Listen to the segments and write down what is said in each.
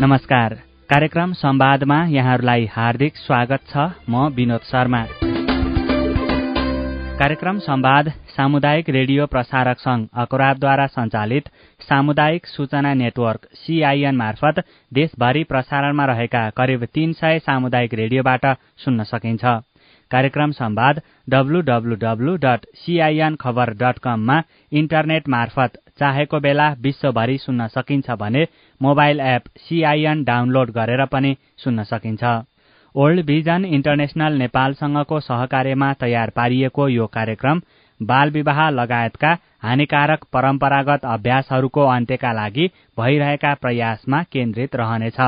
नमस्कार। कार्यक्रम संवादमा यहाँहरूलाई हार्दिक स्वागत छ। म विनोद शर्मा। कार्यक्रम संवाद सामुदायिक रेडियो प्रसारक संघ अकुराबद्वारा सञ्चालित सामुदायिक सूचना नेटवर्क सीआईएन मार्फत देशभरि प्रसारणमा रहेका करिब तीन सय सामुदायिक रेडियोबाट सुन्न सकिन्छ। कार्यक्रम संवाद डब्लूडब्लूडब्लू डट सीआईएन खबर डट कममा इन्टरनेट मार्फत चाहेको बेला विश्वभरि सुन्न सकिन्छ भने मोबाइल एप सीआईएन डाउनलोड गरेर पनि सुन्न सकिन्छ। ओल्ड भिजन इन्टरनेशनल नेपालसँगको सहकार्यमा तयार पारिएको यो कार्यक्रम बाल विवाह लगायतका हानिकारक परम्परागत अभ्यासहरूको अन्त्यका लागि भइरहेका प्रयासमा केन्द्रित रहनेछ।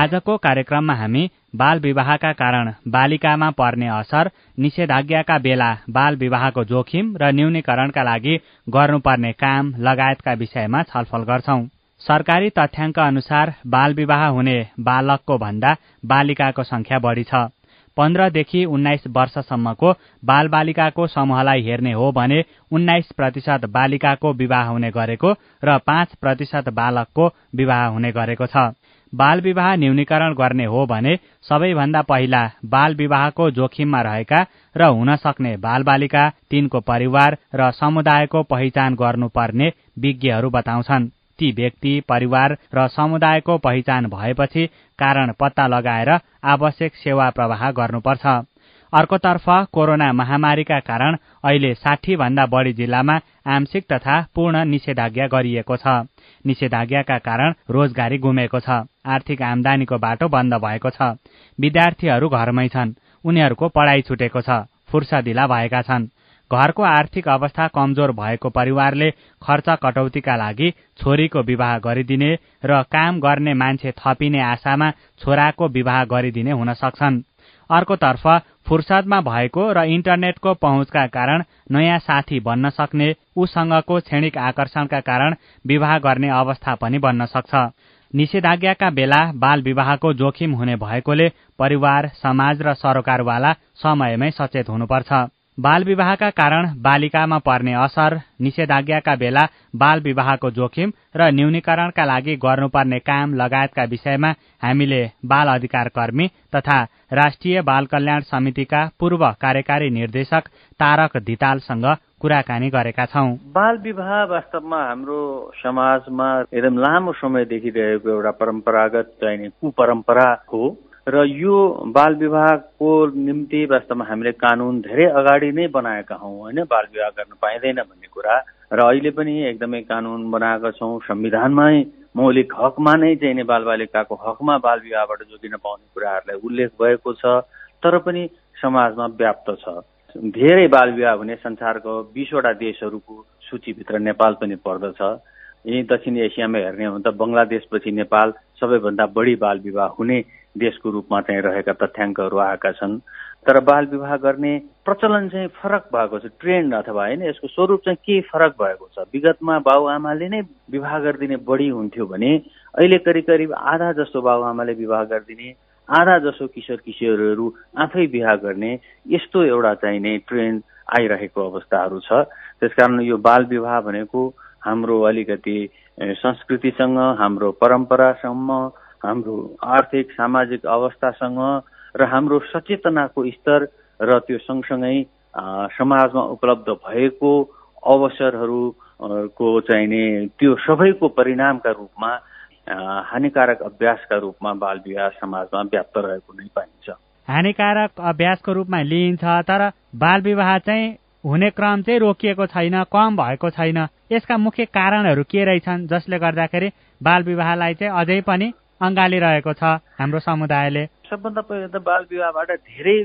आजको कार्यक्रममा हामी बाल विवाहका कारण बालिकामा पर्ने असर निषेधाज्ञाका बेला बाल विवाहको जोखिम र न्यूनीकरणका लागि गर्नुपर्ने काम लगायतका विषयमा छलफल गर्छौं। सरकारी तथ्याङ्क अनुसार बाल विवाह हुने बालकको भन्दा बालिकाको संख्या बढी छ। पन्ध्रदेखि उन्नाइस वर्षसम्मको बाल बालिकाको समूहलाई हेर्ने हो भने उन्नाइस प्रतिशत बालिकाको विवाह हुने गरेको र पाँच प्रतिशत बालकको विवाह हुने गरेको छ। बाल विवाह न्यूनीकरण गर्ने हो भने सबैभन्दा पहिला बाल विवाहको जोखिममा रहेका र हुन सक्ने बाल बालिका तिनको परिवार र समुदायको पहिचान गर्नुपर्ने विज्ञहरू बताउँछन्। ती व्यक्ति परिवार र समुदायको पहिचान भएपछि कारण पत्ता लगाएर आवश्यक सेवा प्रवाह गर्नुपर्छ। अर्कोतर्फ कोरोना महामारीका कारण अहिले साठी भन्दा बढी जिल्लामा आंशिक तथा पूर्ण निषेधाज्ञा गरिएको छ। निषेधाज्ञाका कारण रोजगारी गुमेको छ। आर्थिक आमदानीको बाटो बन्द भएको छ। विद्यार्थीहरू घरमै छन्। उनीहरूको पढाइ छुटेको छ। फुर्सदिला भएका छन्। घरको आर्थिक अवस्था कमजोर भएको परिवारले खर्च कटौतीका लागि छोरीको विवाह गरिदिने र काम गर्ने मान्छे थपिने आशामा छोराको विवाह गरिदिने हुन सक्छन्। अर्कोतर्फ फुर्सदमा भएको र इन्टरनेटको पहुँचका कारण नयाँ साथी बन्न सक्ने उसँगको क्षणिक आकर्षणका कारण विवाह गर्ने अवस्था पनि बन्न सक्छ। निषेधाज्ञाका बेला बाल विवाहको जोखिम हुने भएकोले परिवार समाज र सरोकारवाला समयमै सचेत हुनुपर्छ। बाल विवाहका कारण बालिकामा पर्ने असर निषेधाज्ञाका बेला बाल विवाहको जोखिम र न्यूनीकरणका लागि गर्नुपर्ने काम लगायतका विषयमा हामीले बाल अधिकार कर्मी तथा राष्ट्रिय बाल कल्याण समितिका पूर्व कार्यकारी निर्देशक तारक धितालसँग कुराकानी गरेका छौं। बाल विवाह वास्तवमा हाम्रो समाजमा एकदम लामो समयदेखि रहेको एउटा परम्परागत चाहिने कुपरम्परा हो र यो बाल विवाहको निम्ति वास्तवमा हामीले कानुन धेरै अगाडि नै बनाएका हौँ होइन? बाल विवाह गर्न पाइँदैन भन्ने कुरा। र अहिले पनि एकदमै कानुन बनाएका छौँ। संविधानमै मौलिक हकमा नै चाहिँ नि बालबालिकाको हकमा बाल विवाहबाट जोगिन पाउने कुराहरूलाई उल्लेख भएको छ। तर पनि समाजमा व्याप्त छ। धेरै बाल विवाह हुने संसारको बिसवटा देशहरूको सूचीभित्र नेपाल पनि पर्दछ। यही दक्षिण एसियामा हेर्ने हो भने त बङ्गलादेशपछि नेपाल सबैभन्दा बढी बाल विवाह हुने देशको रूपमा चाहिँ रहेका तथ्याङ्कहरू आएका छन्। तर बाल विवाह गर्ने प्रचलन चाहिँ फरक भएको छ ट्रेन्ड अथवा होइन यसको स्वरूप चाहिँ के फरक भएको छ? विगतमा बाबुआमाले नै विवाह गरिदिने बढी हुन्थ्यो भने अहिले करिब करिब आधा जस्तो बाबुआमाले विवाह गरिदिने आधा जसो किशोर किशोरहरू आफै विवाह गर्ने यस्तो एउटा चाहिँ नै ट्रेन्ड आइरहेको अवस्थाहरू छ। त्यसकारण यो बाल विवाह भनेको हाम्रो अलिकति संस्कृतिसँग हाम्रो परम्परासम्म हाम्रो आर्थिक सामाजिक अवस्थासँग र हाम्रो सचेतनाको स्तर र त्यो सँगसँगै समाजमा उपलब्ध भएको अवसरहरूको चाहिने त्यो सबैको परिणामका रूपमा हानिकारक अभ्यासका रूपमा बाल विवाह समाजमा व्याप्त रहेको नै पाइन्छ। हानिकारक अभ्यासको रूपमा लिइन्छ तर बाल विवाह चाहिँ हुने क्रम चाहिँ रोकिएको छैन कम भएको छैन। यसका मुख्य कारणहरू के रहेछन् जसले गर्दाखेरि बाल विवाहलाई चाहिँ अझै पनि अँगालिरहेको छ हाम्रो समुदायले। सबभन्दा पहिला त बाल विवाहबाट धेरै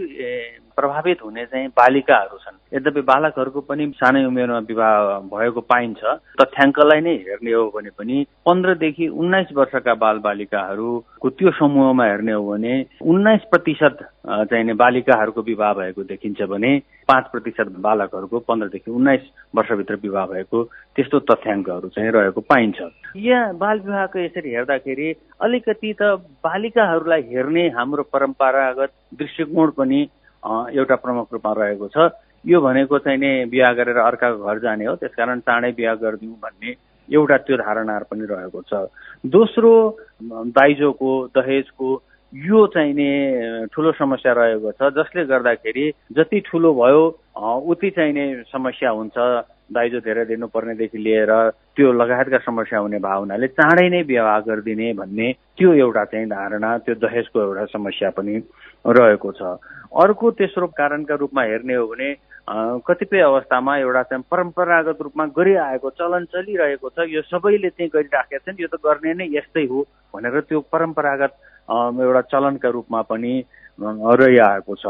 प्रभावित हुने चाहिँ बालिकाहरू छन्। यद्यपि बालकहरूको पनि सानै उमेरमा विवाह भएको पाइन्छ तथ्याङ्कलाई नै हेर्ने हो भने पनि पन्ध्रदेखि उन्नाइस वर्षका बाल बालिकाहरूको त्यो समूहमा हेर्ने हो भने उन्नाइस प्रतिशत चाहिने बालिकाहरूको विवाह भएको देखिन्छ भने पाँच प्रतिशत बालकहरूको पन्ध्रदेखि उन्नाइस वर्षभित्र विवाह भएको त्यस्तो तथ्याङ्कहरू चाहिँ रहेको पाइन्छ। यहाँ बाल विवाहको यसरी हेर्दाखेरि अलिकति त बालिकाहरूलाई हेर्ने हाम्रो परम्परागत दृष्टिकोण पनि एउटा प्रमुख रूपमा रहेको छ। यो भनेको चाहिँ नि बिहा गरेर अर्काको घर जाने हो। त्यसकारण चाँडै बिहा गरिदिउँ भन्ने एउटा त्यो धारणाहरू पनि रहेको छ। दोस्रो दाइजोको दहेजको यो चाहिँ नि ठुलो समस्या रहेको छ। जसले गर्दाखेरि जति ठुलो भयो उति चाहिँ नि समस्या हुन्छ। दाइजो धेरै दिनुपर्नेदेखि लिएर त्यो लगायतका समस्या हुने भावनाले चाँडै नै विवाह गरिदिने भन्ने त्यो एउटा चाहिँ धारणा त्यो दहेजको एउटा समस्या पनि रहेको छ। अर्को तेस्रो कारणका रूपमा हेर्ने हो भने कतिपय अवस्थामा एउटा चाहिँ परम्परागत रूपमा गरिआएको चलन चलिरहेको छ। यो सबैले चाहिँ गरिराखेका छन्। यो त गर्ने नै यस्तै हो भनेर त्यो परम्परागत एउटा चलनका रूपमा पनि रहिआएको छ।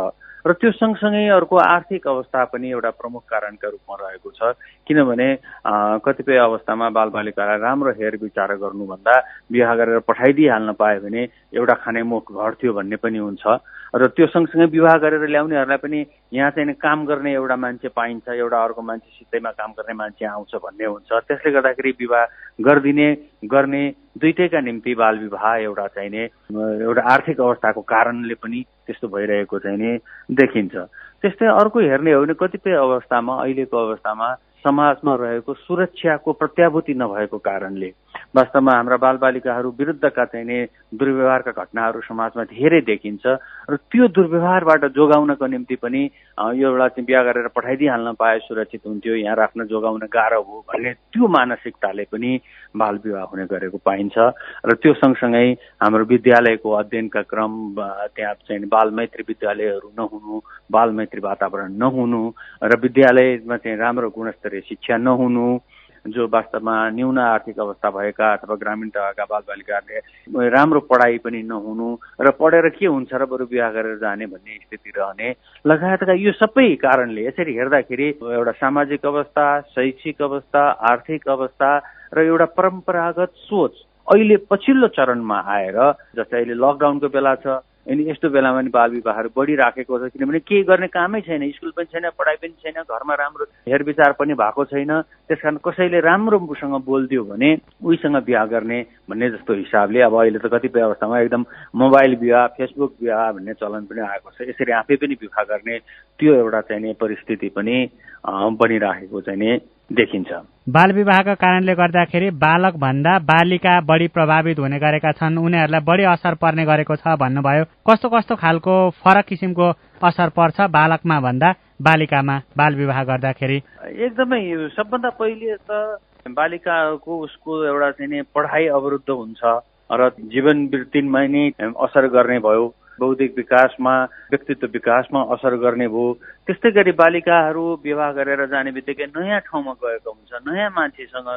र त्यो सँगसँगै अर्को आर्थिक अवस्था पनि एउटा प्रमुख कारणका रूपमा रहेको छ। किनभने कतिपय अवस्थामा बालबालिकालाई राम्रो हेर विचार गर्नुभन्दा बिहा गरेर पठाइदिइहाल्न पायो भने एउटा खाने मुख घट्थ्यो भन्ने पनि हुन्छ। र त्यो सँगसँगै विवाह गरेर ल्याउनेहरूलाई पनि यहाँ चाहिँ काम गर्ने एउटा मान्छे पाइन्छ एउटा अर्को मान्छे सित्तैमा काम गर्ने मान्छे आउँछ भन्ने हुन्छ। त्यसले गर्दाखेरि विवाह गरिदिने गर्ने दुइटैका निम्ति बाल विवाह एउटा चाहिने एउटा आर्थिक अवस्थाको कारणले पनि त्यस्तो भइरहेको चाहिँ नि देखिन्छ। त्यस्तै अर्को हेर्ने हो भने कतिपय अवस्थामा अहिलेको अवस्थामा समाजमा रहेको सुरक्षाको प्रत्याभूति नभएको कारणले वास्तवमा हाम्रा बालबालिकाहरू विरुद्धका चाहिने दुर्व्यवहारका घटनाहरू समाजमा धेरै देखिन्छ र त्यो दुर्व्यवहारबाट जोगाउनको निम्ति पनि यो एउटा चाहिँ बिहा गरेर पठाइदिइहाल्न पाए सुरक्षित हुन्थ्यो यहाँ राख्न जोगाउन गाह्रो हो भन्ने त्यो मानसिकताले पनि बाल विवाह हुने गरेको पाइन्छ। र त्यो सँगसँगै हाम्रो विद्यालयको अध्ययनका क्रम त्यहाँ चाहिँ बाल मैत्री विद्यालयहरू नहुनु बाल मैत्री वातावरण नहुनु र विद्यालयमा चाहिँ राम्रो गुणस्तरीय शिक्षा नहुनु जो वास्तवमा न्यून आर्थिक अवस्था भएका अथवा ग्रामीण तहका बालबालिकाहरूले राम्रो पढाइ पनि नहुनु र पढेर के हुन्छ र बरु बिहा गरेर जाने भन्ने स्थिति रहने लगायतका यो सबै कारणले यसरी हेर्दाखेरि एउटा सामाजिक अवस्था शैक्षिक अवस्था आर्थिक अवस्था र एउटा परम्परागत सोच अहिले पछिल्लो चरणमा आएर जस्तै अहिले लकडाउनको बेला छ अनि यस्तो बेलामा पनि बाल विवाहहरू बढिराखेको छ किनभने केही गर्ने कामै छैन स्कुल पनि छैन पढाइ पनि छैन घरमा राम्रो हेरविचार पनि भएको छैन। त्यस कारण कसैले राम्रोसँग बोलिदियो भने उहीसँग बिहा गर्ने भन्ने जस्तो हिसाबले अब अहिले त कतिपय अवस्थामा एकदम मोबाइल विवाह फेसबुक विवाह भन्ने चलन पनि आएको छ। यसरी आफै पनि विवाह गर्ने त्यो एउटा चाहिने परिस्थिति पनि बनिराखेको चाहिँ देखिन्छ। बाल विवाहका कारणले गर्दाखेरि बालक भन्दा बालिका बढी प्रभावित हुने गरेका छन्। उनीहरूलाई बढी असर पर्ने गरेको छ भन्नुभयो। कस्तो कस्तो खालको फरक किसिमको असर पर्छ बालकमा भन्दा बालिकामा बाल विवाह गर्दाखेरि? एकदमै सबभन्दा पहिले त बालिकाको उसको एउटा चाहिँ पढाइ अवरुद्ध हुन्छ र जीवन वृत्तिमा नै असर गर्ने भयो। बौद्धिक विकासमा व्यक्तित्व विकासमा असर गर्ने भयो त्यस्तै गरी बालिकाहरू विवाह गरेर जाने बित्तिकै नयाँ ठाउँमा गएको हुन्छ। नयाँ मान्छेसँग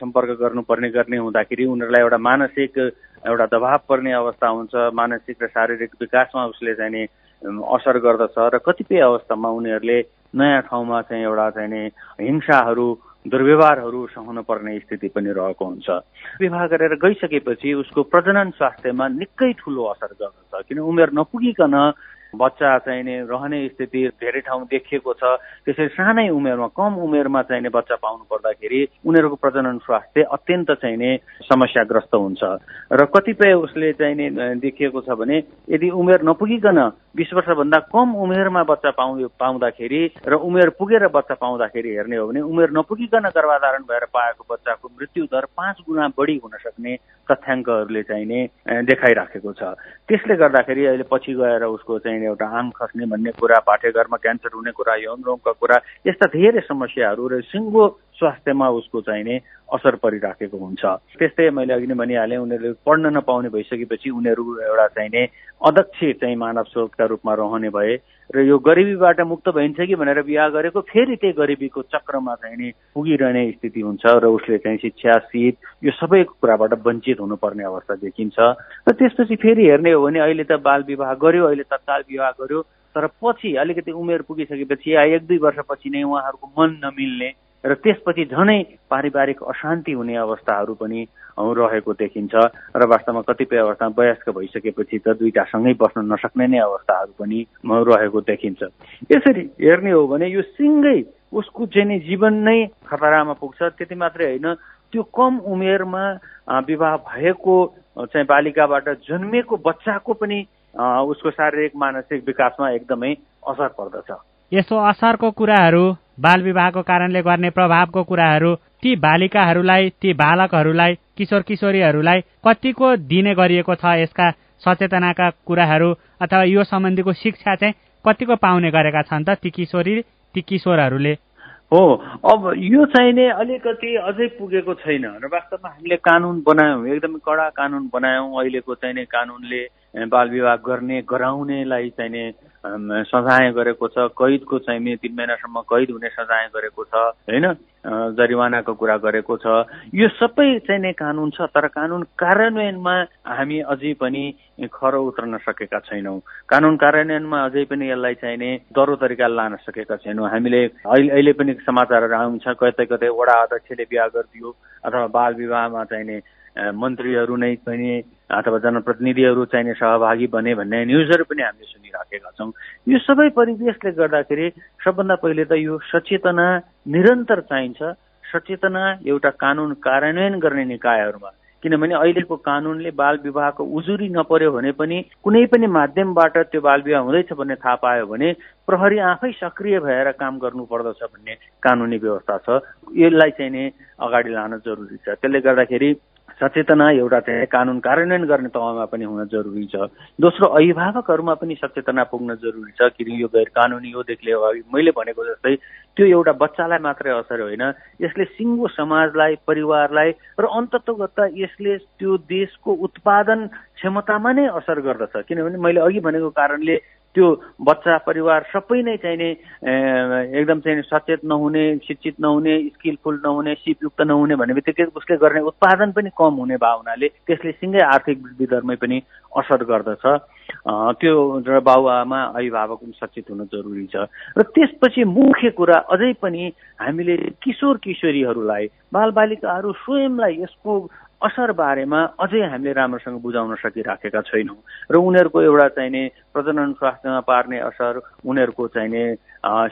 सम्पर्क गर्नुपर्ने गर्ने हुँदाखेरि उनीहरूलाई एउटा मानसिक एउटा दबाव पर्ने अवस्था हुन्छ। मानसिक र शारीरिक विकासमा उसले चाहिँ असर गर्दछ। र कतिपय अवस्थामा उनीहरूले नयाँ ठाउँमा चाहिँ एउटा चाहिँ हिंसाहरू दुर्व्यवहारहरू सहनु पर्ने स्थिति पनि रहेको हुन्छ। विवाह गरेर गइसकेपछि उसको प्रजनन स्वास्थ्यमा निकै ठुलो असर गर्दछ किन उमेर नपुगिकन बच्चा चाहिने रहने स्थिति धेरै ठाउँ देखिएको छ। त्यसरी सानै उमेरमा कम उमेरमा चाहिने बच्चा पाउनु पर्दाखेरि उनीहरूको प्रजनन स्वास्थ्य अत्यन्त चाहिने समस्याग्रस्त हुन्छ। र कतिपय उसले चाहिने देखिएको छ भने यदि उमेर नपुगिकन बिस वर्षभन्दा कम उमेरमा बच्चा पाउ पाउँदाखेरि र उमेर पुगेर बच्चा पाउँदाखेरि हेर्ने हो भने उमेर नपुगिकन गर्भाधारण भएर पाएको बच्चाको मृत्यु दर पाँच गुणा बढी हुन सक्ने तथ्याङ्कहरूले चाहिने देखाइराखेको छ। त्यसले गर्दाखेरि अहिले पछि गएर उसको चाहिँ एउटा आङ खस्ने भन्ने कुरा पाठ्यघरमा क्यान्सर हुने कुरा यौन रोगका कुरा यस्ता धेरै समस्याहरू र सिङ्गो स्वास्थ्यमा उसको चाहिने असर परिराखेको हुन्छ। त्यस्तै मैले अघि नै भनिहालेँ उनीहरूले पढ्न नपाउने भइसकेपछि उनीहरू एउटा चाहिने अध्यक्ष चाहिँ मानव स्रोतका रूपमा रहने भए र यो गरिबीबाट मुक्त भइन्छ कि भनेर बिहा गरेको फेरि त्यही गरिबीको चक्रमा चाहिँ नि पुगिरहने स्थिति हुन्छ र उसले चाहिँ शिक्षा शीत यो सबै कुराबाट वञ्चित हुनुपर्ने अवस्था देखिन्छ। र त्यसपछि फेरि हेर्ने हो भने अहिले त बाल विवाह गर्यो अहिले तत्काल विवाह गर्यो तर पछि अलिकति उमेर पुगिसकेपछि या एक दुई वर्षपछि नै उहाँहरूको मन नमिल्ने र त्यसपछि झनै पारिवारिक अशान्ति हुने अवस्थाहरू पनि रहेको देखिन्छ र वास्तवमा कतिपय अवस्थामा वयस्क भइसकेपछि त दुईवटा सँगै बस्न नसक्ने नै अवस्थाहरू पनि रहेको देखिन्छ। यसरी हेर्ने हो भने यो सिङ्गै उसको चाहिँ जीवन नै खतरामा पुग्छ। त्यति मात्रै होइन त्यो कम उमेरमा विवाह भएको चाहिँ बालिकाबाट जन्मेको बच्चाको पनि उसको शारीरिक मानसिक विकासमा एकदमै असर पर्दछ। यसो असरको कुराहरू बाल विवाहको कारणले गर्ने प्रभावको कुराहरू ती बालिकाहरूलाई ती बालकहरूलाई किशोर किशोरीहरूलाई कतिको दिने गरिएको छ यसका सचेतनाका कुराहरू अथवा यो सम्बन्धीको शिक्षा चाहिँ कतिको पाउने गरेका छन् त ती किशोरी ती किशोरहरूले? हो अब यो चाहिने अलिकति अझै पुगेको छैन र वास्तवमा हामीले कानुन बनायौँ एकदमै कडा कानुन बनायौँ अहिलेको चाहिने कानुनले बाल विवाह गर्ने गराउनेलाई चाहिने सजाय गरेको छ कैदको चाहिने तिन महिनासम्म कैद हुने सजाय गरेको छ होइन? जरिवानाको कुरा गरेको छ। यो सबै चाहिने कानुन छ तर कानुन कार्यान्वयनमा हामी अझै पनि खरो उत्रन सकेका छैनौँ। कानुन कार्यान्वयनमा अझै पनि यसलाई चाहिने दरो तरिकाले लान सकेका छैनौँ। हामीले अहिले अहिले पनि समाचारहरू आउँछ कतै कतै वडा अध्यक्षले बिहा गरिदियो अथवा बाल विवाहमा चाहिने मन्त्रीहरू नै पनि अथवा जनप्रतिनिधिहरू चाहिने सहभागी बने भन्ने न्युजहरू पनि हामीले सुनिराखेका छौँ। यो सबै परिवेशले गर्दाखेरि सबभन्दा पहिले त यो सचेतना निरन्तर चाहिन्छ। सचेतना एउटा कानुन कार्यान्वयन गर्ने निकायहरूमा। किनभने अहिलेको कानुनले बाल विवाहको उजुरी नपर्यो भने पनि कुनै पनि माध्यमबाट त्यो बाल विवाह हुँदैछ भन्ने थाहा पायो भने प्रहरी आफै सक्रिय भएर काम गर्नुपर्दछ भन्ने कानुनी व्यवस्था छ। यसलाई चाहिँ नै अगाडि लान जरुरी छ। त्यसले गर्दाखेरि सचेतना एउटा चाहिँ कानुन कार्यान्वयन गर्ने तहमा पनि हुन जरुरी छ। दोस्रो अभिभावकहरूमा पनि सचेतना पुग्न जरुरी छ किन यो गैर कानुनी हो देखले अगाडि मैले भनेको जस्तै त्यो एउटा बच्चालाई मात्रै असर होइन। यसले सिङ्गो समाजलाई परिवारलाई र अन्तत्वगत यसले त्यो देशको उत्पादन क्षमतामा नै असर गर्दछ। किनभने मैले अघि भनेको कारणले त्यो बच्चा परिवार सबै नै चाहिने एकदम चाहिँ सचेत नहुने शिक्षित नहुने स्किलफुल नहुने सिपयुक्त नहुने भन्ने बित्तिकै उसले गर्ने उत्पादन पनि कम हुने भावनाले त्यसले सिँगै आर्थिक वृद्धि दरमै पनि असर गर्दछ। त्यो र बाबुआमा अभिभावक पनि सचेत हुन जरुरी छ। र त्यसपछि मुख्य कुरा अझै पनि हामीले किशोर किशोरीहरूलाई बालबालिकाहरू स्वयंलाई यसको असर बारेमा अझै हामीले राम्रोसँग बुझाउन सकिराखेका छैनौँ। र उनीहरूको एउटा चाहिने प्रजनन स्वास्थ्यमा पार्ने असर उनीहरूको चाहिने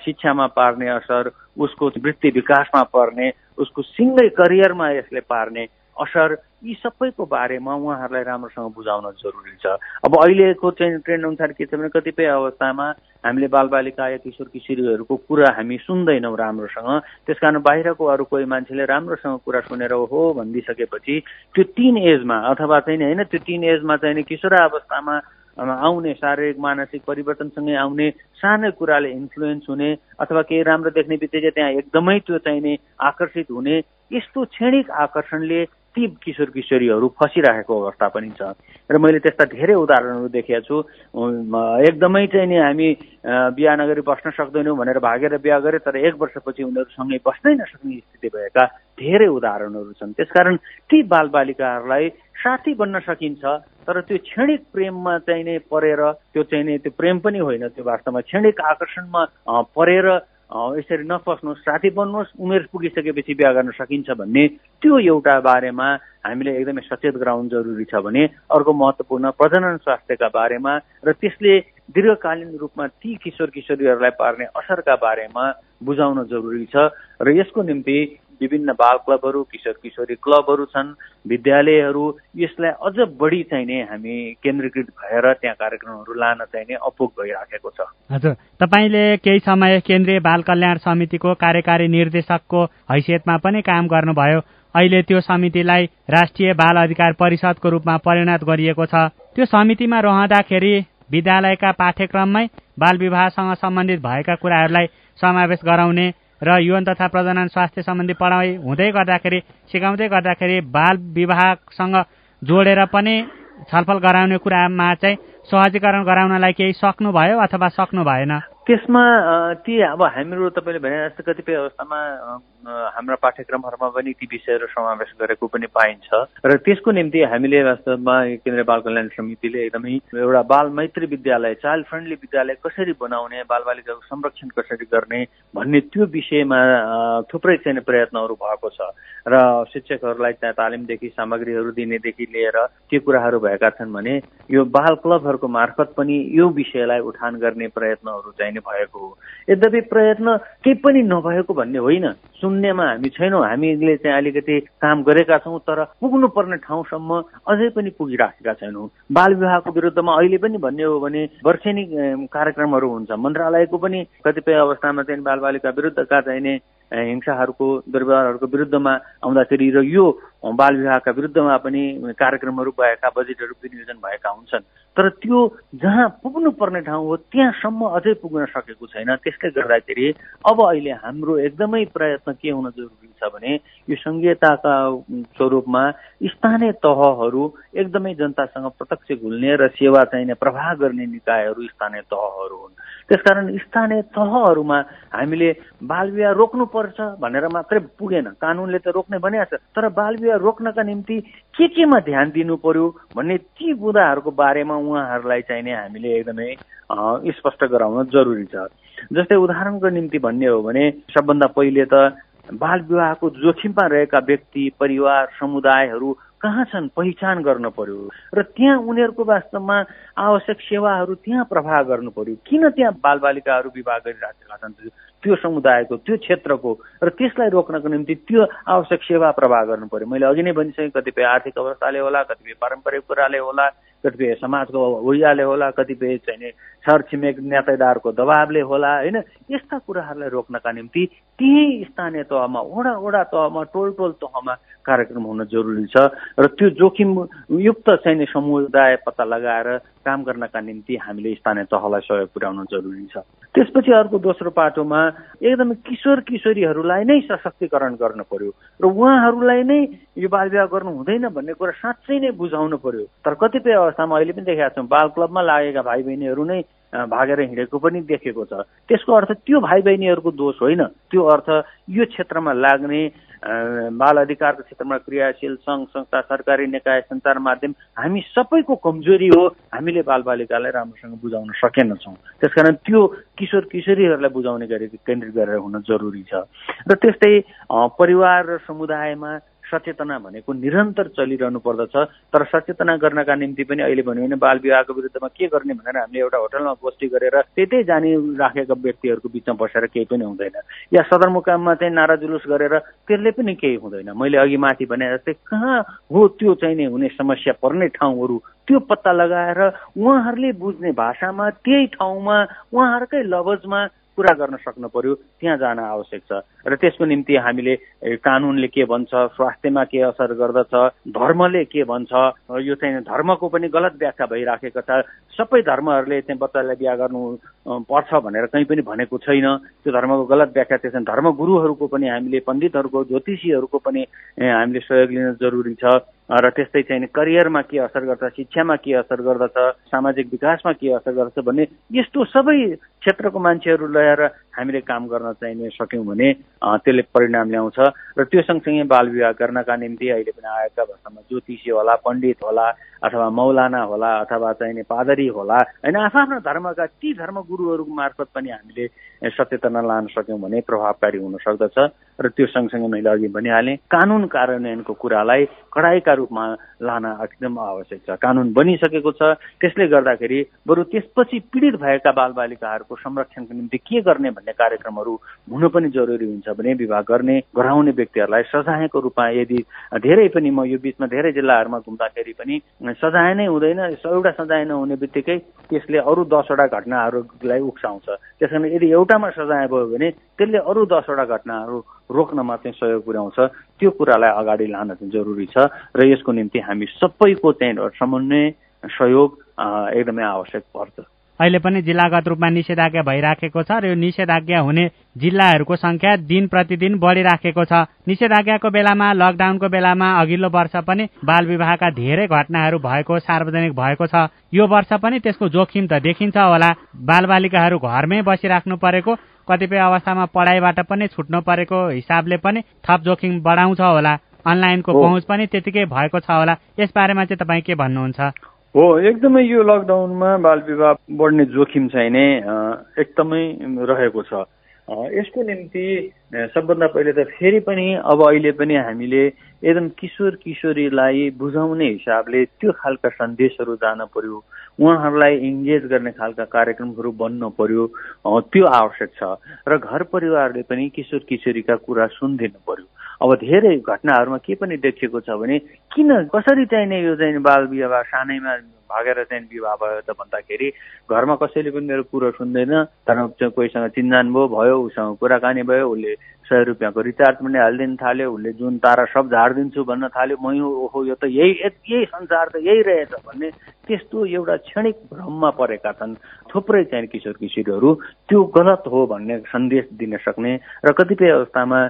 शिक्षामा पार्ने असर उसको वृत्ति विकासमा पर्ने उसको सिङ्गै करियरमा यसले पार्ने असर यी सबैको बारेमा उहाँहरूलाई राम्रोसँग बुझाउन जरुरी छ। अब अहिलेको चाहिँ ट्रेन्ड अनुसार के छ भने कतिपय अवस्थामा हामीले बालबालिका या किशोर किशोरीहरूको कुरा हामी सुन्दैनौँ राम्रोसँग। त्यस कारण बाहिरको अरू कोही मान्छेले राम्रोसँग कुरा सुनेर हो भनिदिइसकेपछि त्यो टिन एजमा अथवा चाहिँ होइन त्यो टिन एजमा चाहिँ किशोर अवस्थामा आउने शारीरिक मानसिक परिवर्तनसँगै आउने सानो कुराले इन्फ्लुएन्स हुने अथवा केही राम्रो देख्ने बित्तिकै त्यहाँ एकदमै त्यो चाहिने आकर्षित हुने यस्तो क्षणिक आकर्षणले ती किशोर किशोरीहरू फसिराखेको अवस्था पनि छ। र मैले त्यस्ता धेरै उदाहरणहरू देखेको छु। एकदमै चाहिँ नि हामी बिहा नगरी बस्न सक्दैनौँ भनेर भागेर बिहा गरे तर एक वर्षपछि उनीहरू सँगै बस्नै नसक्ने स्थिति भएका धेरै उदाहरणहरू छन्। त्यसकारण ती बालबालिकाहरूलाई साथी बन्न सकिन्छ तर त्यो क्षणिक प्रेममा चाहिने परेर त्यो चाहिने त्यो प्रेम पनि होइन त्यो वास्तवमा क्षणिक आकर्षणमा परेर यसरी नफस्नुहोस् साथी बन्नुहोस् उमेर पुगिसकेपछि बिहा गर्न सकिन्छ भन्ने त्यो एउटा बारेमा हामीले एकदमै सचेत गराउनु जरुरी छ भने अर्को महत्त्वपूर्ण प्रजनन स्वास्थ्यका बारेमा र त्यसले दीर्घकालीन रूपमा ती किशोर किशोरीहरूलाई पार्ने असरका बारेमा बुझाउन जरुरी छ र यसको निम्ति विभिन्न बाल क्लबहरू किशोर किशोरी क्लबहरू छन् विद्यालयहरू यसलाई अझ बढी चाहिने हामी केन्द्रीकृत भएर त्यहाँ कार्यक्रमहरू लान चाहिने अपुग भइराखेको छ। हजुर तपाईँले केही समय केन्द्रीय बाल कल्याण समितिको कार्यकारी निर्देशकको हैसियतमा पनि काम गर्नुभयो। अहिले त्यो समितिलाई राष्ट्रिय बाल अधिकार परिषदको रूपमा परिणत गरिएको छ। त्यो समितिमा रहँदाखेरि विद्यालयका पाठ्यक्रममै बाल विवाहसँग सम्बन्धित भएका कुराहरूलाई समावेश गराउने र यौन तथा प्रजनन स्वास्थ्य सम्बन्धी पढाइ हुँदै गर्दाखेरि सिकाउँदै गर्दाखेरि बाल विवाहसँग जोडेर पनि छलफल गराउने कुरामा चाहिँ सहजीकरण गराउनलाई केही सक्नुभयो अथवा सक्नु भएन त्यसमा ती अब हामीहरू तपाईँले भने जस्तो कतिपय अवस्थामा हाम्रा पाठ्यक्रमहरूमा पनि ती विषयहरू समावेश गरेको पनि पाइन्छ। र त्यसको निम्ति हामीले वास्तवमा केन्द्रीय बाल कल्याण समितिले एकदमै एउटा बाल मैत्री विद्यालय चाइल्ड फ्रेन्डली विद्यालय कसरी बनाउने बालबालिकाको संरक्षण कसरी गर्ने भन्ने त्यो विषयमा थुप्रै चाहिँ प्रयत्नहरू भएको छ। र शिक्षकहरूलाई त्यहाँ तालिमदेखि सामग्रीहरू दिनेदेखि लिएर त्यो कुराहरू भएका छन् भने यो बाल क्लबहरूको मार्फत पनि यो विषयलाई उठान गर्ने प्रयत्नहरू चाहिँ भएको हो। यद्यपि प्रयत्न केही पनि नभएको भन्ने होइन। सुन्नेमा हामी छैनौँ। हामीले चाहिँ अलिकति काम गरेका छौँ तर पुग्नु पर्ने ठाउँसम्म अझै पनि पुगिराखेका छैनौँ। बाल विवाहको विरुद्धमा अहिले पनि भन्ने हो भने वर्षेनी कार्यक्रमहरू हुन्छ। मन्त्रालयको पनि कतिपय अवस्थामा चाहिँ बालबालिका विरुद्धका चाहिने हिंसाहरूको दुर्व्यवहारहरूको विरुद्धमा आउँदाखेरि र यो बाल विवाहका विरुद्धमा पनि कार्यक्रमहरू भएका बजेटहरू विनियोजन भएका हुन्छन्। तर त्यो जहाँ पुग्नु पर्ने ठाउँ हो त्यहाँसम्म अझै पुग्न सकेको छैन। त्यसले गर्दाखेरि अब अहिले हाम्रो एकदमै प्रयत्न के हुन जरुरी? भने यो सङ्घीयताका स्वरूपमा स्थानीय तहहरू एकदमै जनतासँग प्रत्यक्ष घुल्ने र सेवा चाहिने प्रवाह गर्ने निकायहरू स्थानीय तहहरू हुन्। त्यसकारण स्थानीय तहहरूमा हामीले बालविवाह रोक्नुपर्छ भनेर मात्रै पुगेन। कानुनले त रोक्ने भनिहाल्छ तर बालविवाह रोक्नका निम्ति के केमा ध्यान दिनु पर्यो भन्ने ती बुदाहरूको बारेमा उहाँहरूलाई चाहिने हामीले एकदमै स्पष्ट गराउन जरुरी छ। जस्तै उदाहरणको निम्ति भन्ने हो भने सबभन्दा पहिले त बाल विवाहको जोखिममा रहेका व्यक्ति परिवार समुदायहरू कहाँ छन् पहिचान गर्न पर्यो? र त्यहाँ उनीहरूको वास्तवमा आवश्यक सेवाहरू त्यहाँ प्रवाह गर्नु पर्यो? किन त्यहाँ बालबालिकाहरू विवाह गरिराखेका छन्? त्यो समुदायको त्यो क्षेत्रको र त्यसलाई रोक्नको निम्ति त्यो आवश्यक सेवा प्रवाह गर्नु पर्यो। मैले अघि नै भनिसकेँ कतिपय आर्थिक अवस्थाले होला कतिपय पारम्परिक कुराले होला कतिपय समाजको ऊर्जाले होला कतिपय चाहिँ छरछिमेक नेतादारको दबावले होला होइन? यस्ता कुराहरूलाई रोक्नका निम्ति त्यही स्थानीय तहमा वडा वडा तहमा टोल टोल तहमा कार्यक्रम हुन जरुरी छ र त्यो जोखिमयुक्त चाहिने समुदाय पत्ता लगाएर काम गर्नका निम्ति हामीले स्थानीय तहलाई सहयोग पुर्याउन जरुरी छ। त्यसपछि अर्को दोस्रो पाटोमा एकदमै किशोर किशोरीहरूलाई नै सशक्तिकरण गर्न पर्यो र उहाँहरूलाई नै यो बाल विवाह गर्नु हुँदैन भन्ने कुरा साँच्चै नै बुझाउनु पर्यो। तर कतिपय अवस्थामा अहिले पनि देखेका छौँ बाल क्लबमा लागेका भाइ बहिनीहरू नै भागेर हिँडेको पनि देखेको छ। त्यसको अर्थ त्यो भाइ बहिनीहरूको दोष होइन। त्यो अर्थ यो क्षेत्रमा लाग्ने बाल अधिकारको क्षेत्रमा क्रियाशील सङ्घ संस्था सरकारी निकाय सञ्चार माध्यम हामी सबैको कमजोरी हो। हामीले बालबालिकालाई राम्रोसँग बुझाउन सकेनछौँ त्यसकारण त्यो किशोर किशोरीहरूलाई बुझाउने गरी केन्द्रित गरेर हुन जरुरी छ। र त्यस्तै परिवार र समुदायमा सचेतना भनेको निरन्तर चलिरहनु पर्दछ। तर सचेतना गर्नका निम्ति पनि अहिले भन्यो भने बाल विवाहको विरुद्धमा के गर्ने भनेर हामीले एउटा होटलमा गोष्ठी गरेर त्यतै जाने राखेका व्यक्तिहरूको बिचमा बसेर केही पनि हुँदैन। या सदरमुकाममा चाहिँ नारा जुलुस गरेर त्यसले पनि केही हुँदैन। मैले अघि माथि भने जस्तै कहाँ हो त्यो चाहिने हुने समस्या पर्ने ठाउँहरू? त्यो पत्ता लगाएर उहाँहरूले बुझ्ने भाषामा त्यही ठाउँमा उहाँहरूकै लवजमा कुरा गर्न सक्नु पर्यो त्यहाँ जान आवश्यक छ। र त्यसको निम्ति हामीले कानुनले के भन्छ स्वास्थ्यमा के असर गर्दछ धर्मले के भन्छ यो चाहिँ धर्मको पनि गलत व्याख्या भइराखेको छ। सबै धर्महरूले चाहिँ बच्चालाई बिहा गर्नु पर्छ भनेर कहीँ पनि भनेको छैन। त्यो धर्मको गलत व्याख्या त्यसमा धर्मगुरुहरूको पनि हामीले पण्डितहरूको ज्योतिषीहरूको पनि हामीले सहयोग लिन जरुरी छ। र त्यस्तै चाहिँ करियरमा के असर गर्छ शिक्षामा के असर गर्दछ सामाजिक विकासमा के असर गर्दछ भन्ने यस्तो सबै क्षेत्रको मान्छेहरू ल्याएर हामीले काम गर्न चाहिने सक्यौँ भने त्यसले परिणाम ल्याउँछ। र त्यो सँगसँगै बाल विवाह गर्नका निम्ति अहिले पनि आएका भाषामा ज्योतिषी होला पण्डित होला अथवा मौलाना होला अथवा चाहिने पादरी होला होइन? आफ्नो धर्मका ती धर्मगुरुहरू मार्फत पनि हामीले सचेतना लान सक्यौँ भने प्रभावकारी हुन सक्दछ। र त्यो सँगसँगै मैले अघि भनिहालेँ कानुन कार्यान्वयनको कुरालाई कडाइका रूपमा लान एकदम आवश्यक छ। कानुन बनिसकेको छ। त्यसले गर्दाखेरि बरु त्यसपछि पीडित भएका बालबालिकाहरूको संरक्षणको निम्ति के गर्ने भन्ने कार्यक्रमहरू हुनु पनि जरुरी हुन्छ भने विवाह गर्ने गराउने व्यक्तिहरूलाई सजायको रूपमा यदि धेरै पनि म यो बिचमा धेरै जिल्लाहरूमा घुम्दाखेरि पनि सजाय नै हुँदैन एउटा सजाय नहुने बित्तिकै त्यसले अरू दसवटा घटनाहरूलाई उक्साउँछ। त्यस कारण यदि एउटामा सजाय भयो भने त्यसले अरू दसवटा घटनाहरू रोक्नमा चाहिँ सहयोग पुर्याउँछ। त्यो कुरालाई अगाडि लान चाहिँ जरुरी छ र यसको निम्ति हामी सबैको चाहिँ समन्वय सहयोग एकदमै आवश्यक पर्छ। अहिले पनि जिल्लागत रूपमा निषेधाज्ञा भइराखेको छ र यो निषेधाज्ञा हुने जिल्लाहरूको संख्या दिन प्रतिदिन बढिराखेको छ। निषेधाज्ञाको बेलामा लकडाउनको बेलामा अघिल्लो वर्ष पनि बाल विवाहका धेरै घटनाहरू भएको सार्वजनिक भएको छ। यो वर्ष पनि त्यसको जोखिम त देखिन्छ होला। बालबालिकाहरू घरमै बसिराख्नु परेको कतिपय अवस्थामा पढाइबाट पनि छुट्नु परेको हिसाबले पनि थप जोखिम बढाउँछ होला। अनलाइनको पहुँच पनि त्यतिकै भएको छ होला। यसबारेमा चाहिँ तपाईँ के भन्नुहुन्छ? हो एकदमै यो लकडाउनमा बाल विवाह बढ्ने जोखिम चाहिँ नै एकदमै रहेको छ। यसको निम्ति सबभन्दा पहिले त फेरि पनि अब अहिले पनि हामीले एकदम किशोर किशोरीलाई बुझाउने हिसाबले त्यो खालका सन्देशहरू जान पर्यो। उहाँहरूलाई इङ्गेज गर्ने खालका कार्यक्रमहरू बन्न पर्यो। त्यो आवश्यक छ। र घर परिवारले पनि किशोर किशोरीका कुरा सुनिदिनु पर्यो। अब धेरै घटनाहरूमा के पनि देखिएको छ भने किन? कसरी चाहिने यो चाहिँ बाल विवाह सानैमा भागेर चाहिँ विवाह भयो त भन्दाखेरि घरमा कसैले पनि मेरो कुरो सुन्दैन। तर कोहीसँग चिन्जान भयो भयो उसँग कुराकानी भयो उसले सय रुपियाँको रिचार्ज पनि हालिदिनु थाल्यो उसले जुन तारा सब झारिदिन्छु भन्न थाल्यो मै ओहो यो त यही यही संसार त यही रहेछ भन्ने त्यस्तो एउटा क्षणिक भ्रममा परेका छन् थुप्रै चाहिँ किशोर किशोरीहरू। त्यो गलत हो भन्ने सन्देश दिन सक्ने र कतिपय अवस्थामा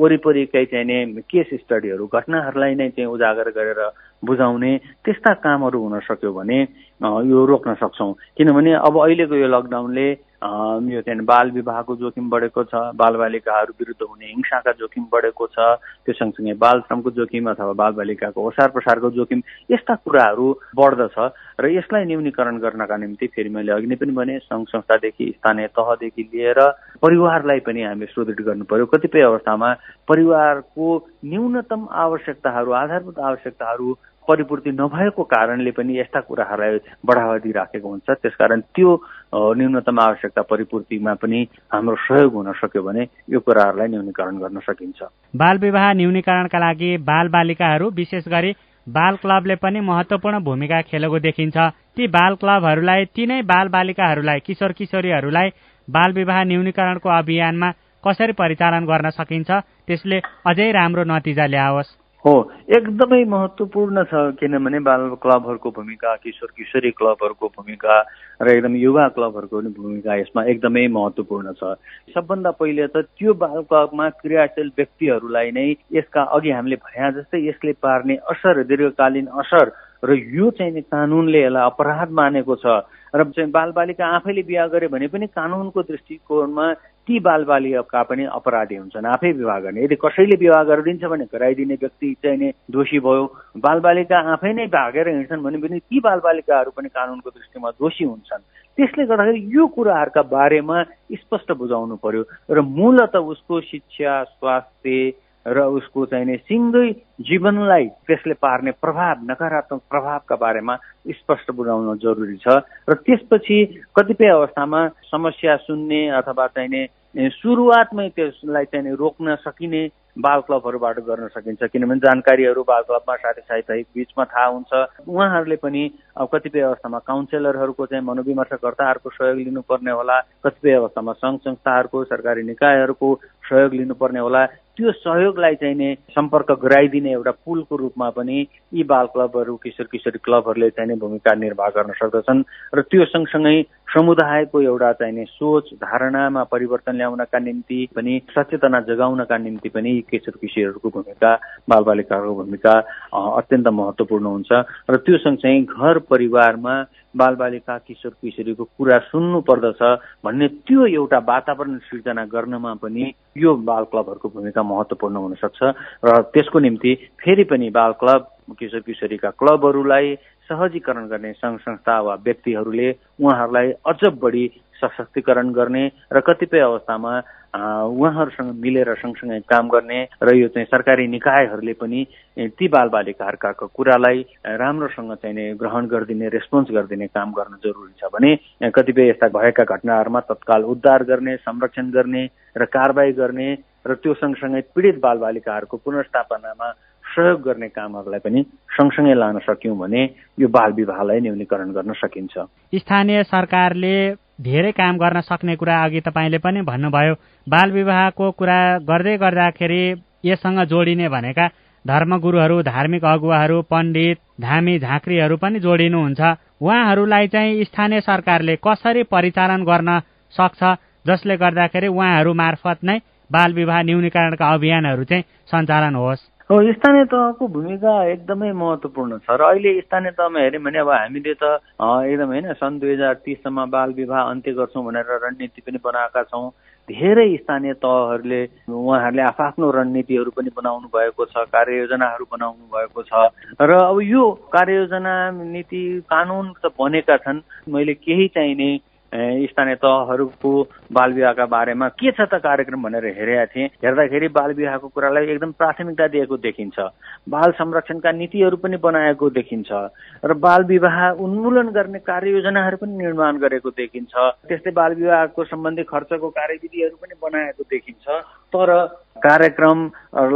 वरिपरिकै चाहिने केस स्टडीहरू घटनाहरूलाई नै चाहिँ उजागर गरेर बुझाउने त्यस्ता कामहरू हुन सक्यो भने यो रोक्न सक्छौँ। किनभने अब अहिलेको यो लकडाउनले यो चाहिँ बाल विवाहको जोखिम बढेको छ बालबालिकाहरू विरुद्ध हुने हिंसाका जोखिम बढेको छ त्यो सँगसँगै बाल श्रमको जोखिम अथवा बालबालिकाको ओसार प्रसारको जोखिम यस्ता कुराहरू बढ्दछ र यसलाई न्यूनीकरण गर्नका निम्ति फेरि मैले अघि नै पनि भने सङ्घ संस्थादेखि स्थानीय तहदेखि लिएर परिवारलाई पनि हामी सुदृढ गर्नु पर्यो कतिपय अवस्थामा परिवारको न्यूनतम आवश्यकताहरू आधारभूत आवश्यकताहरू परिपूर्ति नभएको कारणले पनि यस्ता कुराहरूलाई बढावा दिइराखेको हुन्छ। त्यसकारण त्यो न्यूनतम आवश्यकता परिपूर्तिमा पनि हाम्रो सहयोग हुन सक्यो भने यो कुराहरूलाई न्यूनीकरण गर्न सकिन्छ। बाल विवाह न्यूनीकरणका लागि बाल बालिकाहरू विशेष गरी बाल क्लबले पनि महत्वपूर्ण भूमिका खेलेको देखिन्छ। ती बाल क्लबहरूलाई तिनै बाल बालिकाहरूलाई किशोर किशोरीहरूलाई बाल विवाह न्यूनीकरणको अभियानमा कसरी परिचालन गर्न सकिन्छ त्यसले अझै राम्रो नतिजा ल्याओस्। हो एकदमै महत्त्वपूर्ण छ किनभने बाल क्लबहरूको भूमिका किशोर किशोरी क्लबहरूको भूमिका र एकदम युवा क्लबहरूको पनि भूमिका यसमा एकदमै महत्त्वपूर्ण छ। सबभन्दा पहिले त त्यो बाल क्लबमा क्रियाशील व्यक्तिहरूलाई नै यसका अघि हामीले भने जस्तै यसले पार्ने असर दीर्घकालीन असर र यो चाहिँ कानुनले यसलाई अपराध मानेको छ। र चाहिँ बालबालिका आफैले बिहा गरे भने पनि कानुनको दृष्टिकोणमा ती बालबालिका पनि अपराधी हुन्छन् आफै विवाह गर्ने। यदि कसैले विवाह गरिदिन्छ भने गराइदिने व्यक्ति चाहिँ नै दोषी भयो। बालबालिका आफै नै भागेर हिँड्छन् भने पनि ती बालबालिकाहरू पनि कानुनको दृष्टिमा दोषी हुन्छन्। त्यसले गर्दाखेरि यो कुराहरूका बारेमा स्पष्ट बुझाउनु पर्यो र मूलत उसको शिक्षा स्वास्थ्य र उसको चाहिने सिङ्गै जीवनलाई त्यसले पार्ने प्रभाव नकारात्मक प्रभावका बारेमा स्पष्ट बुझाउन जरुरी छ। र त्यसपछि कतिपय अवस्थामा समस्या सुन्ने अथवा चाहिने सुरुवातमै त्यसलाई चाहिँ रोक्न सकिने बाल क्लबहरूबाट गर्न सकिन्छ। किनभने जानकारीहरू बाल क्लबमा साथी बिचमा थाहा हुन्छ। उहाँहरूले पनि कतिपय अवस्थामा काउन्सिलरहरूको चाहिँ मनोविमर्शकर्ताहरूको सहयोग लिनुपर्ने होला। कतिपय अवस्थामा सङ्घ संस्थाहरूको सरकारी निकायहरूको सहयोग लिनुपर्ने होला। त्यो सहयोगलाई चाहिँ नि सम्पर्क गराइदिने एउटा पुलको रूपमा पनि यी बाल क्लबहरू किशोर किशोरी क्लबहरूले चाहिँ भूमिका निर्वाह गर्न सक्दछन्। र त्यो सँगसँगै समुदायको एउटा चाहिने सोच धारणामा परिवर्तन ल्याउनका निम्ति पनि सचेतना जगाउनका निम्ति पनि किशोर किशोरहरूको भूमिका बालबालिकाहरूको भूमिका अत्यन्त महत्त्वपूर्ण हुन्छ। र त्यो सँगसँगै घर परिवारमा बालबालिका किशोर किशोरीको कुरा सुन्नु पर्दछ भन्ने त्यो एउटा वातावरण सिर्जना गर्नमा पनि यो बाल क्लबहरूको भूमिका महत्त्वपूर्ण हुनसक्छ। र त्यसको निम्ति फेरि पनि बाल क्लब किशोर किशोरीका क्लबहरूलाई सहजीकरण गर्ने सङ्घ संस्था वा व्यक्तिहरूले उहाँहरूलाई अझ बढी सशक्तिकरण गर्ने र कतिपय अवस्थामा उहाँहरूसँग मिलेर सँगसँगै काम गर्ने र यो चाहिँ सरकारी निकायहरूले पनि ती बालबालिकाहरूका कुरालाई राम्रोसँग चाहिँ ग्रहण गरिदिने रेस्पोन्स गरिदिने काम गर्न जरुरी छ भने कतिपय यस्ता भएका घटनाहरूमा तत्काल उद्धार गर्ने संरक्षण गर्ने र कारवाही गर्ने र त्यो सँगसँगै पीडित बालबालिकाहरूको पुनर्स्थापनामा सहयोग गर्ने कामहरूलाई पनि सँगसँगै लान सक्यौँ भने यो बाल विवाहलाई न्यूनीकरण गर्न सकिन्छ। स्थानीय सरकारले धेरै काम गर्न सक्ने कुरा अघि तपाईँले पनि भन्नुभयो बाल विवाहको कुरा गर्दै गर्दाखेरि यससँग जोडिने भनेका धर्मगुरुहरू धार्मिक अगुवाहरू पण्डित धामी झाँक्रीहरू पनि जोडिनुहुन्छ। उहाँहरूलाई चाहिँ स्थानीय सरकारले कसरी परिचालन गर्न सक्छ जसले गर्दाखेरि उहाँहरू मार्फत नै बाल विवाह न्यूनीकरणका अभियानहरू चाहिँ सञ्चालन होस्। हो स्थानीय तहको भूमिका एकदमै महत्त्वपूर्ण छ। र अहिले स्थानीय तहमा हेऱ्यौँ भने अब हामीले त एकदम होइन सन् दुई हजार तिससम्म बाल विवाह अन्त्य गर्छौँ भनेर रणनीति पनि बनाएका छौँ। धेरै स्थानीय तहहरूले उहाँहरूले आफ्नो रणनीतिहरू पनि बनाउनु भएको छ कार्ययोजनाहरू बनाउनु भएको छ। र अब यो कार्ययोजना नीति कानुन त बनेका छन्। मैले केही चाहिने स्थानीय तहहरूको बाल विवाहका बारेमा के छ त कार्यक्रम भनेर हेरेका थिएँ। हेर्दाखेरि बाल विवाहको कुरालाई एकदम प्राथमिकता दिएको देखिन्छ। बाल संरक्षणका नीतिहरू पनि बनाएको देखिन्छ र बाल विवाह उन्मूलन गर्ने कार्ययोजनाहरू पनि निर्माण गरेको देखिन्छ। त्यस्तै बाल विवाहको सम्बन्धी खर्चको कार्यविधिहरू पनि बनाएको देखिन्छ। तर कार्यक्रम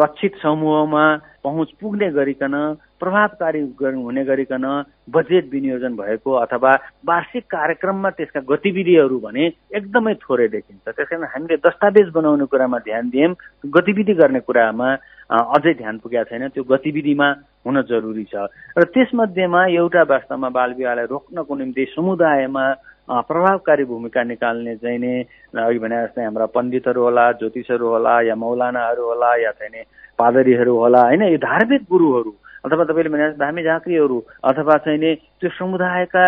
लक्षित समूहमा पहुँच पुग्ने गरिकन प्रभावकारी हुने गरिकन बजेट विनियोजन भएको अथवा वार्षिक कार्यक्रममा त्यसका गतिविधिहरू भने एकदमै थोरै देखिन्छ। त्यस कारण हामीले दस्तावेज बनाउने कुरामा ध्यान दियौँ गतिविधि गर्ने कुरामा अझै ध्यान पुगेको छैन। त्यो गतिविधिमा हुन जरुरी छ। र त्यसमध्येमा एउटा वास्तवमा बाल विवाहलाई रोक्नको निम्ति समुदायमा प्रभावकारी भूमिका निकाल्ने चाहिँ नै अघि भने जस्तै हाम्रा पण्डितहरू होला ज्योतिषहरू होला या मौलानाहरू होला या चाहिँ पादरीहरू होला होइन यो धार्मिक गुरुहरू अथवा तपाईँले भने धामी झाँक्रीहरू अथवा चाहिँ नि त्यो समुदायका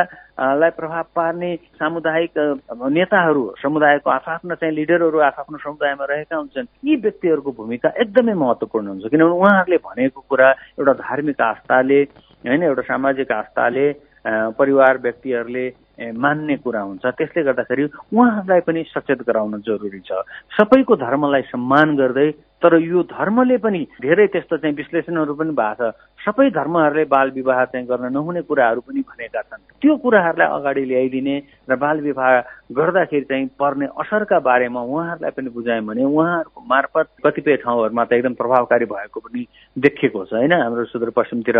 लाई प्रभाव पार्ने सामुदायिक नेताहरू समुदायको आफआफ्नो चाहिँ लिडरहरू आफआफ्नो समुदायमा रहेका हुन्छन् यी व्यक्तिहरूको भूमिका एकदमै महत्त्वपूर्ण हुन्छ। किनभने उहाँहरूले भनेको कुरा एउटा धार्मिक आस्थाले होइन एउटा सामाजिक आस्थाले परिवार व्यक्तिहरूले मान्ने कुरा हुन्छ। त्यसले गर्दाखेरि उहाँहरूलाई पनि सचेत गराउन जरुरी छ। सबैको धर्मलाई सम्मान गर्दै तर यो धर्मले पनि धेरै त्यस्तो चाहिँ विश्लेषणहरू पनि भएको छ। सबै धर्महरूले बाल विवाह चाहिँ गर्न नहुने कुराहरू पनि भनेका छन्। त्यो कुराहरूलाई अगाडि ल्याइदिने र बाल विवाह गर्दाखेरि चाहिँ पर्ने असरका बारेमा उहाँहरूलाई पनि बुझायौँ भने उहाँहरूको मार्फत कतिपय ठाउँहरूमा त एकदम प्रभावकारी भएको पनि देखिएको छ होइन? हाम्रो सुदूरपश्चिमतिर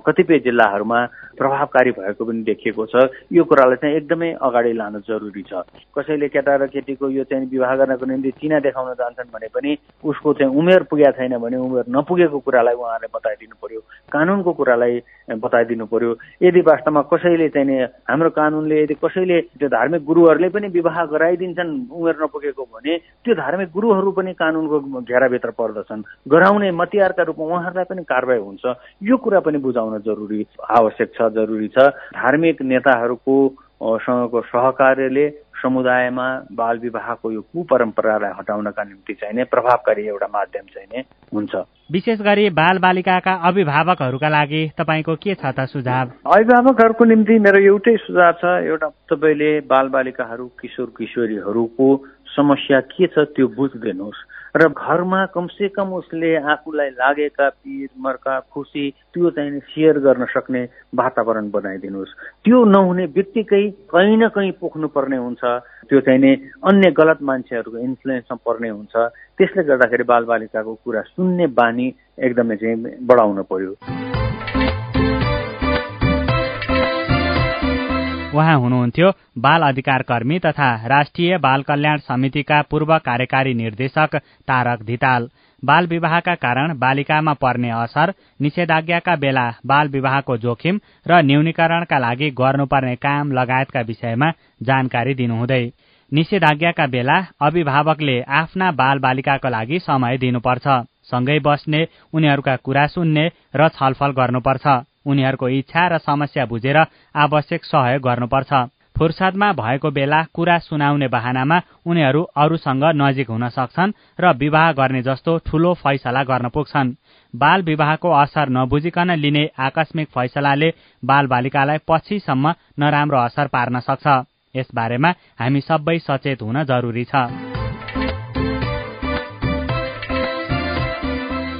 कतिपय जिल्लाहरूमा प्रभावकारी भएको पनि देखिएको छ। यो कुरालाई चाहिँ एकदमै अगाडि लानु जरुरी छ। कसैले केटा र केटीको यो चाहिँ विवाह गर्नको निम्ति चिना देखाउन जान्छन् भने पनि उसको चाहिँ उमेर पुगेको छैन भने उमेर नपुगेको कुरालाई उहाँहरूले बताइदिनु पर्यो। कानुनको कुरालाई बताइदिनु पर्यो। यदि वास्तवमा कसैले चाहिँ हाम्रो कानुनले यदि कसैले त्यो धार्मिक गुरुहरूले पनि विवाह गराइदिन्छन् उमेर नपुगेको भने त्यो धार्मिक गुरुहरू पनि कानुनको घेराभित्र पर्दछन्। गराउने मतियारका रूपमा उहाँहरूलाई पनि कारवाही हुन्छ। यो कुरा पनि बुझाउन जरुरी आवश्यक छ जरुरी छ। धार्मिक नेताहरूको सँगको सहकार्यले समुदायमा बाल विवाहको यो कुपरम्परालाई हटाउनका निम्ति चाहिने प्रभावकारी एउटा माध्यम चाहिने हुन्छ। विशेष गरी बाल बालिकाका अभिभावकहरूका लागि तपाईँको के छ त सुझाव? अभिभावकहरूको निम्ति मेरो एउटै सुझाव छ एउटा तपाईँले बाल बालिकाहरू किशोर किशोरीहरूको समस्या के छ त्यो बुझिदिनुहोस् र घरमा कमसे कम उसले आफूलाई लागेका पिर मर्का खुसी त्यो चाहिँ सेयर गर्न सक्ने वातावरण बनाइदिनुहोस्। त्यो नहुने बित्तिकै कहीँ न कहीँ पोख्नु पर्ने हुन्छ। त्यो चाहिँ नि अन्य गलत मान्छेहरूको इन्फ्लुएन्समा पर्ने हुन्छ। त्यसले गर्दाखेरि बालबालिकाको कुरा सुन्ने बानी एकदमै चाहिँ बढाउन पर्यो। उहाँ हुनुहुन्थ्यो बाल अधिकार कर्मी तथा राष्ट्रिय बाल कल्याण समितिका पूर्व कार्यकारी निर्देशक तारक धिताल। बाल विवाहका कारण बालिकामा पर्ने असर निषेधाज्ञाका बेला बाल विवाहको जोखिम र न्यूनीकरणका लागि गर्नुपर्ने काम लगायतका विषयमा जानकारी दिनुहुँदै निषेधाज्ञाका बेला अभिभावकले आफ्ना बाल बालिकाको लागि समय दिनुपर्छ सँगै बस्ने उनीहरूका कुरा सुन्ने र छलफल गर्नुपर्छ। उनीहरूको इच्छा र समस्या बुझेर आवश्यक सहयोग गर्नुपर्छ। फुर्सदमा भएको बेला कुरा सुनाउने बहानामा उनीहरू अरूसँग नजिक हुन सक्छन् र विवाह गर्ने जस्तो ठूलो फैसला गर्न पुग्छन्। बाल विवाहको असर नबुझिकन लिने आकस्मिक फैसलाले बाल बालिकालाई पछिसम्म नराम्रो असर पार्न सक्छ। यसबारेमा हामी सबै सचेत हुन जरुरी छ।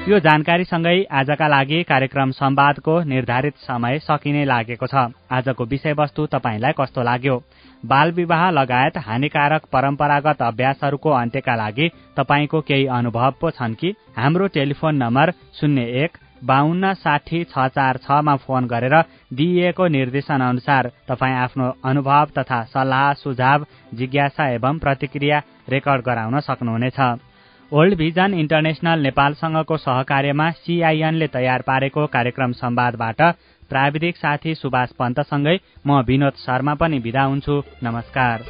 यो जानकारीसँगै आजका लागि कार्यक्रम संवादको निर्धारित समय सकिने लागेको छ। आजको विषयवस्तु तपाईँलाई कस्तो लाग्यो? बाल विवाह लगायत हानिकारक परम्परागत अभ्यासहरूको अन्त्यका लागि तपाईँको केही अनुभव पो छन् कि? हाम्रो टेलिफोन नम्बर शून्य एक बाहन्न साठी छ चार छमा फोन गरेर दिइएको निर्देशन अनुसार तपाईँ आफ्नो अनुभव तथा सल्लाह सुझाव जिज्ञासा एवं प्रतिक्रिया रेकर्ड गराउन सक्नुहुनेछ। ओल्ड भिजन इन्टरनेशनल नेपालसँगको सहकार्यमा सीआईएनले तयार पारेको कार्यक्रम संवादबाट प्राविधिक साथी सुभाष पन्तसँगै म विनोद शर्मा पनि विदा हुन्छु। नमस्कार।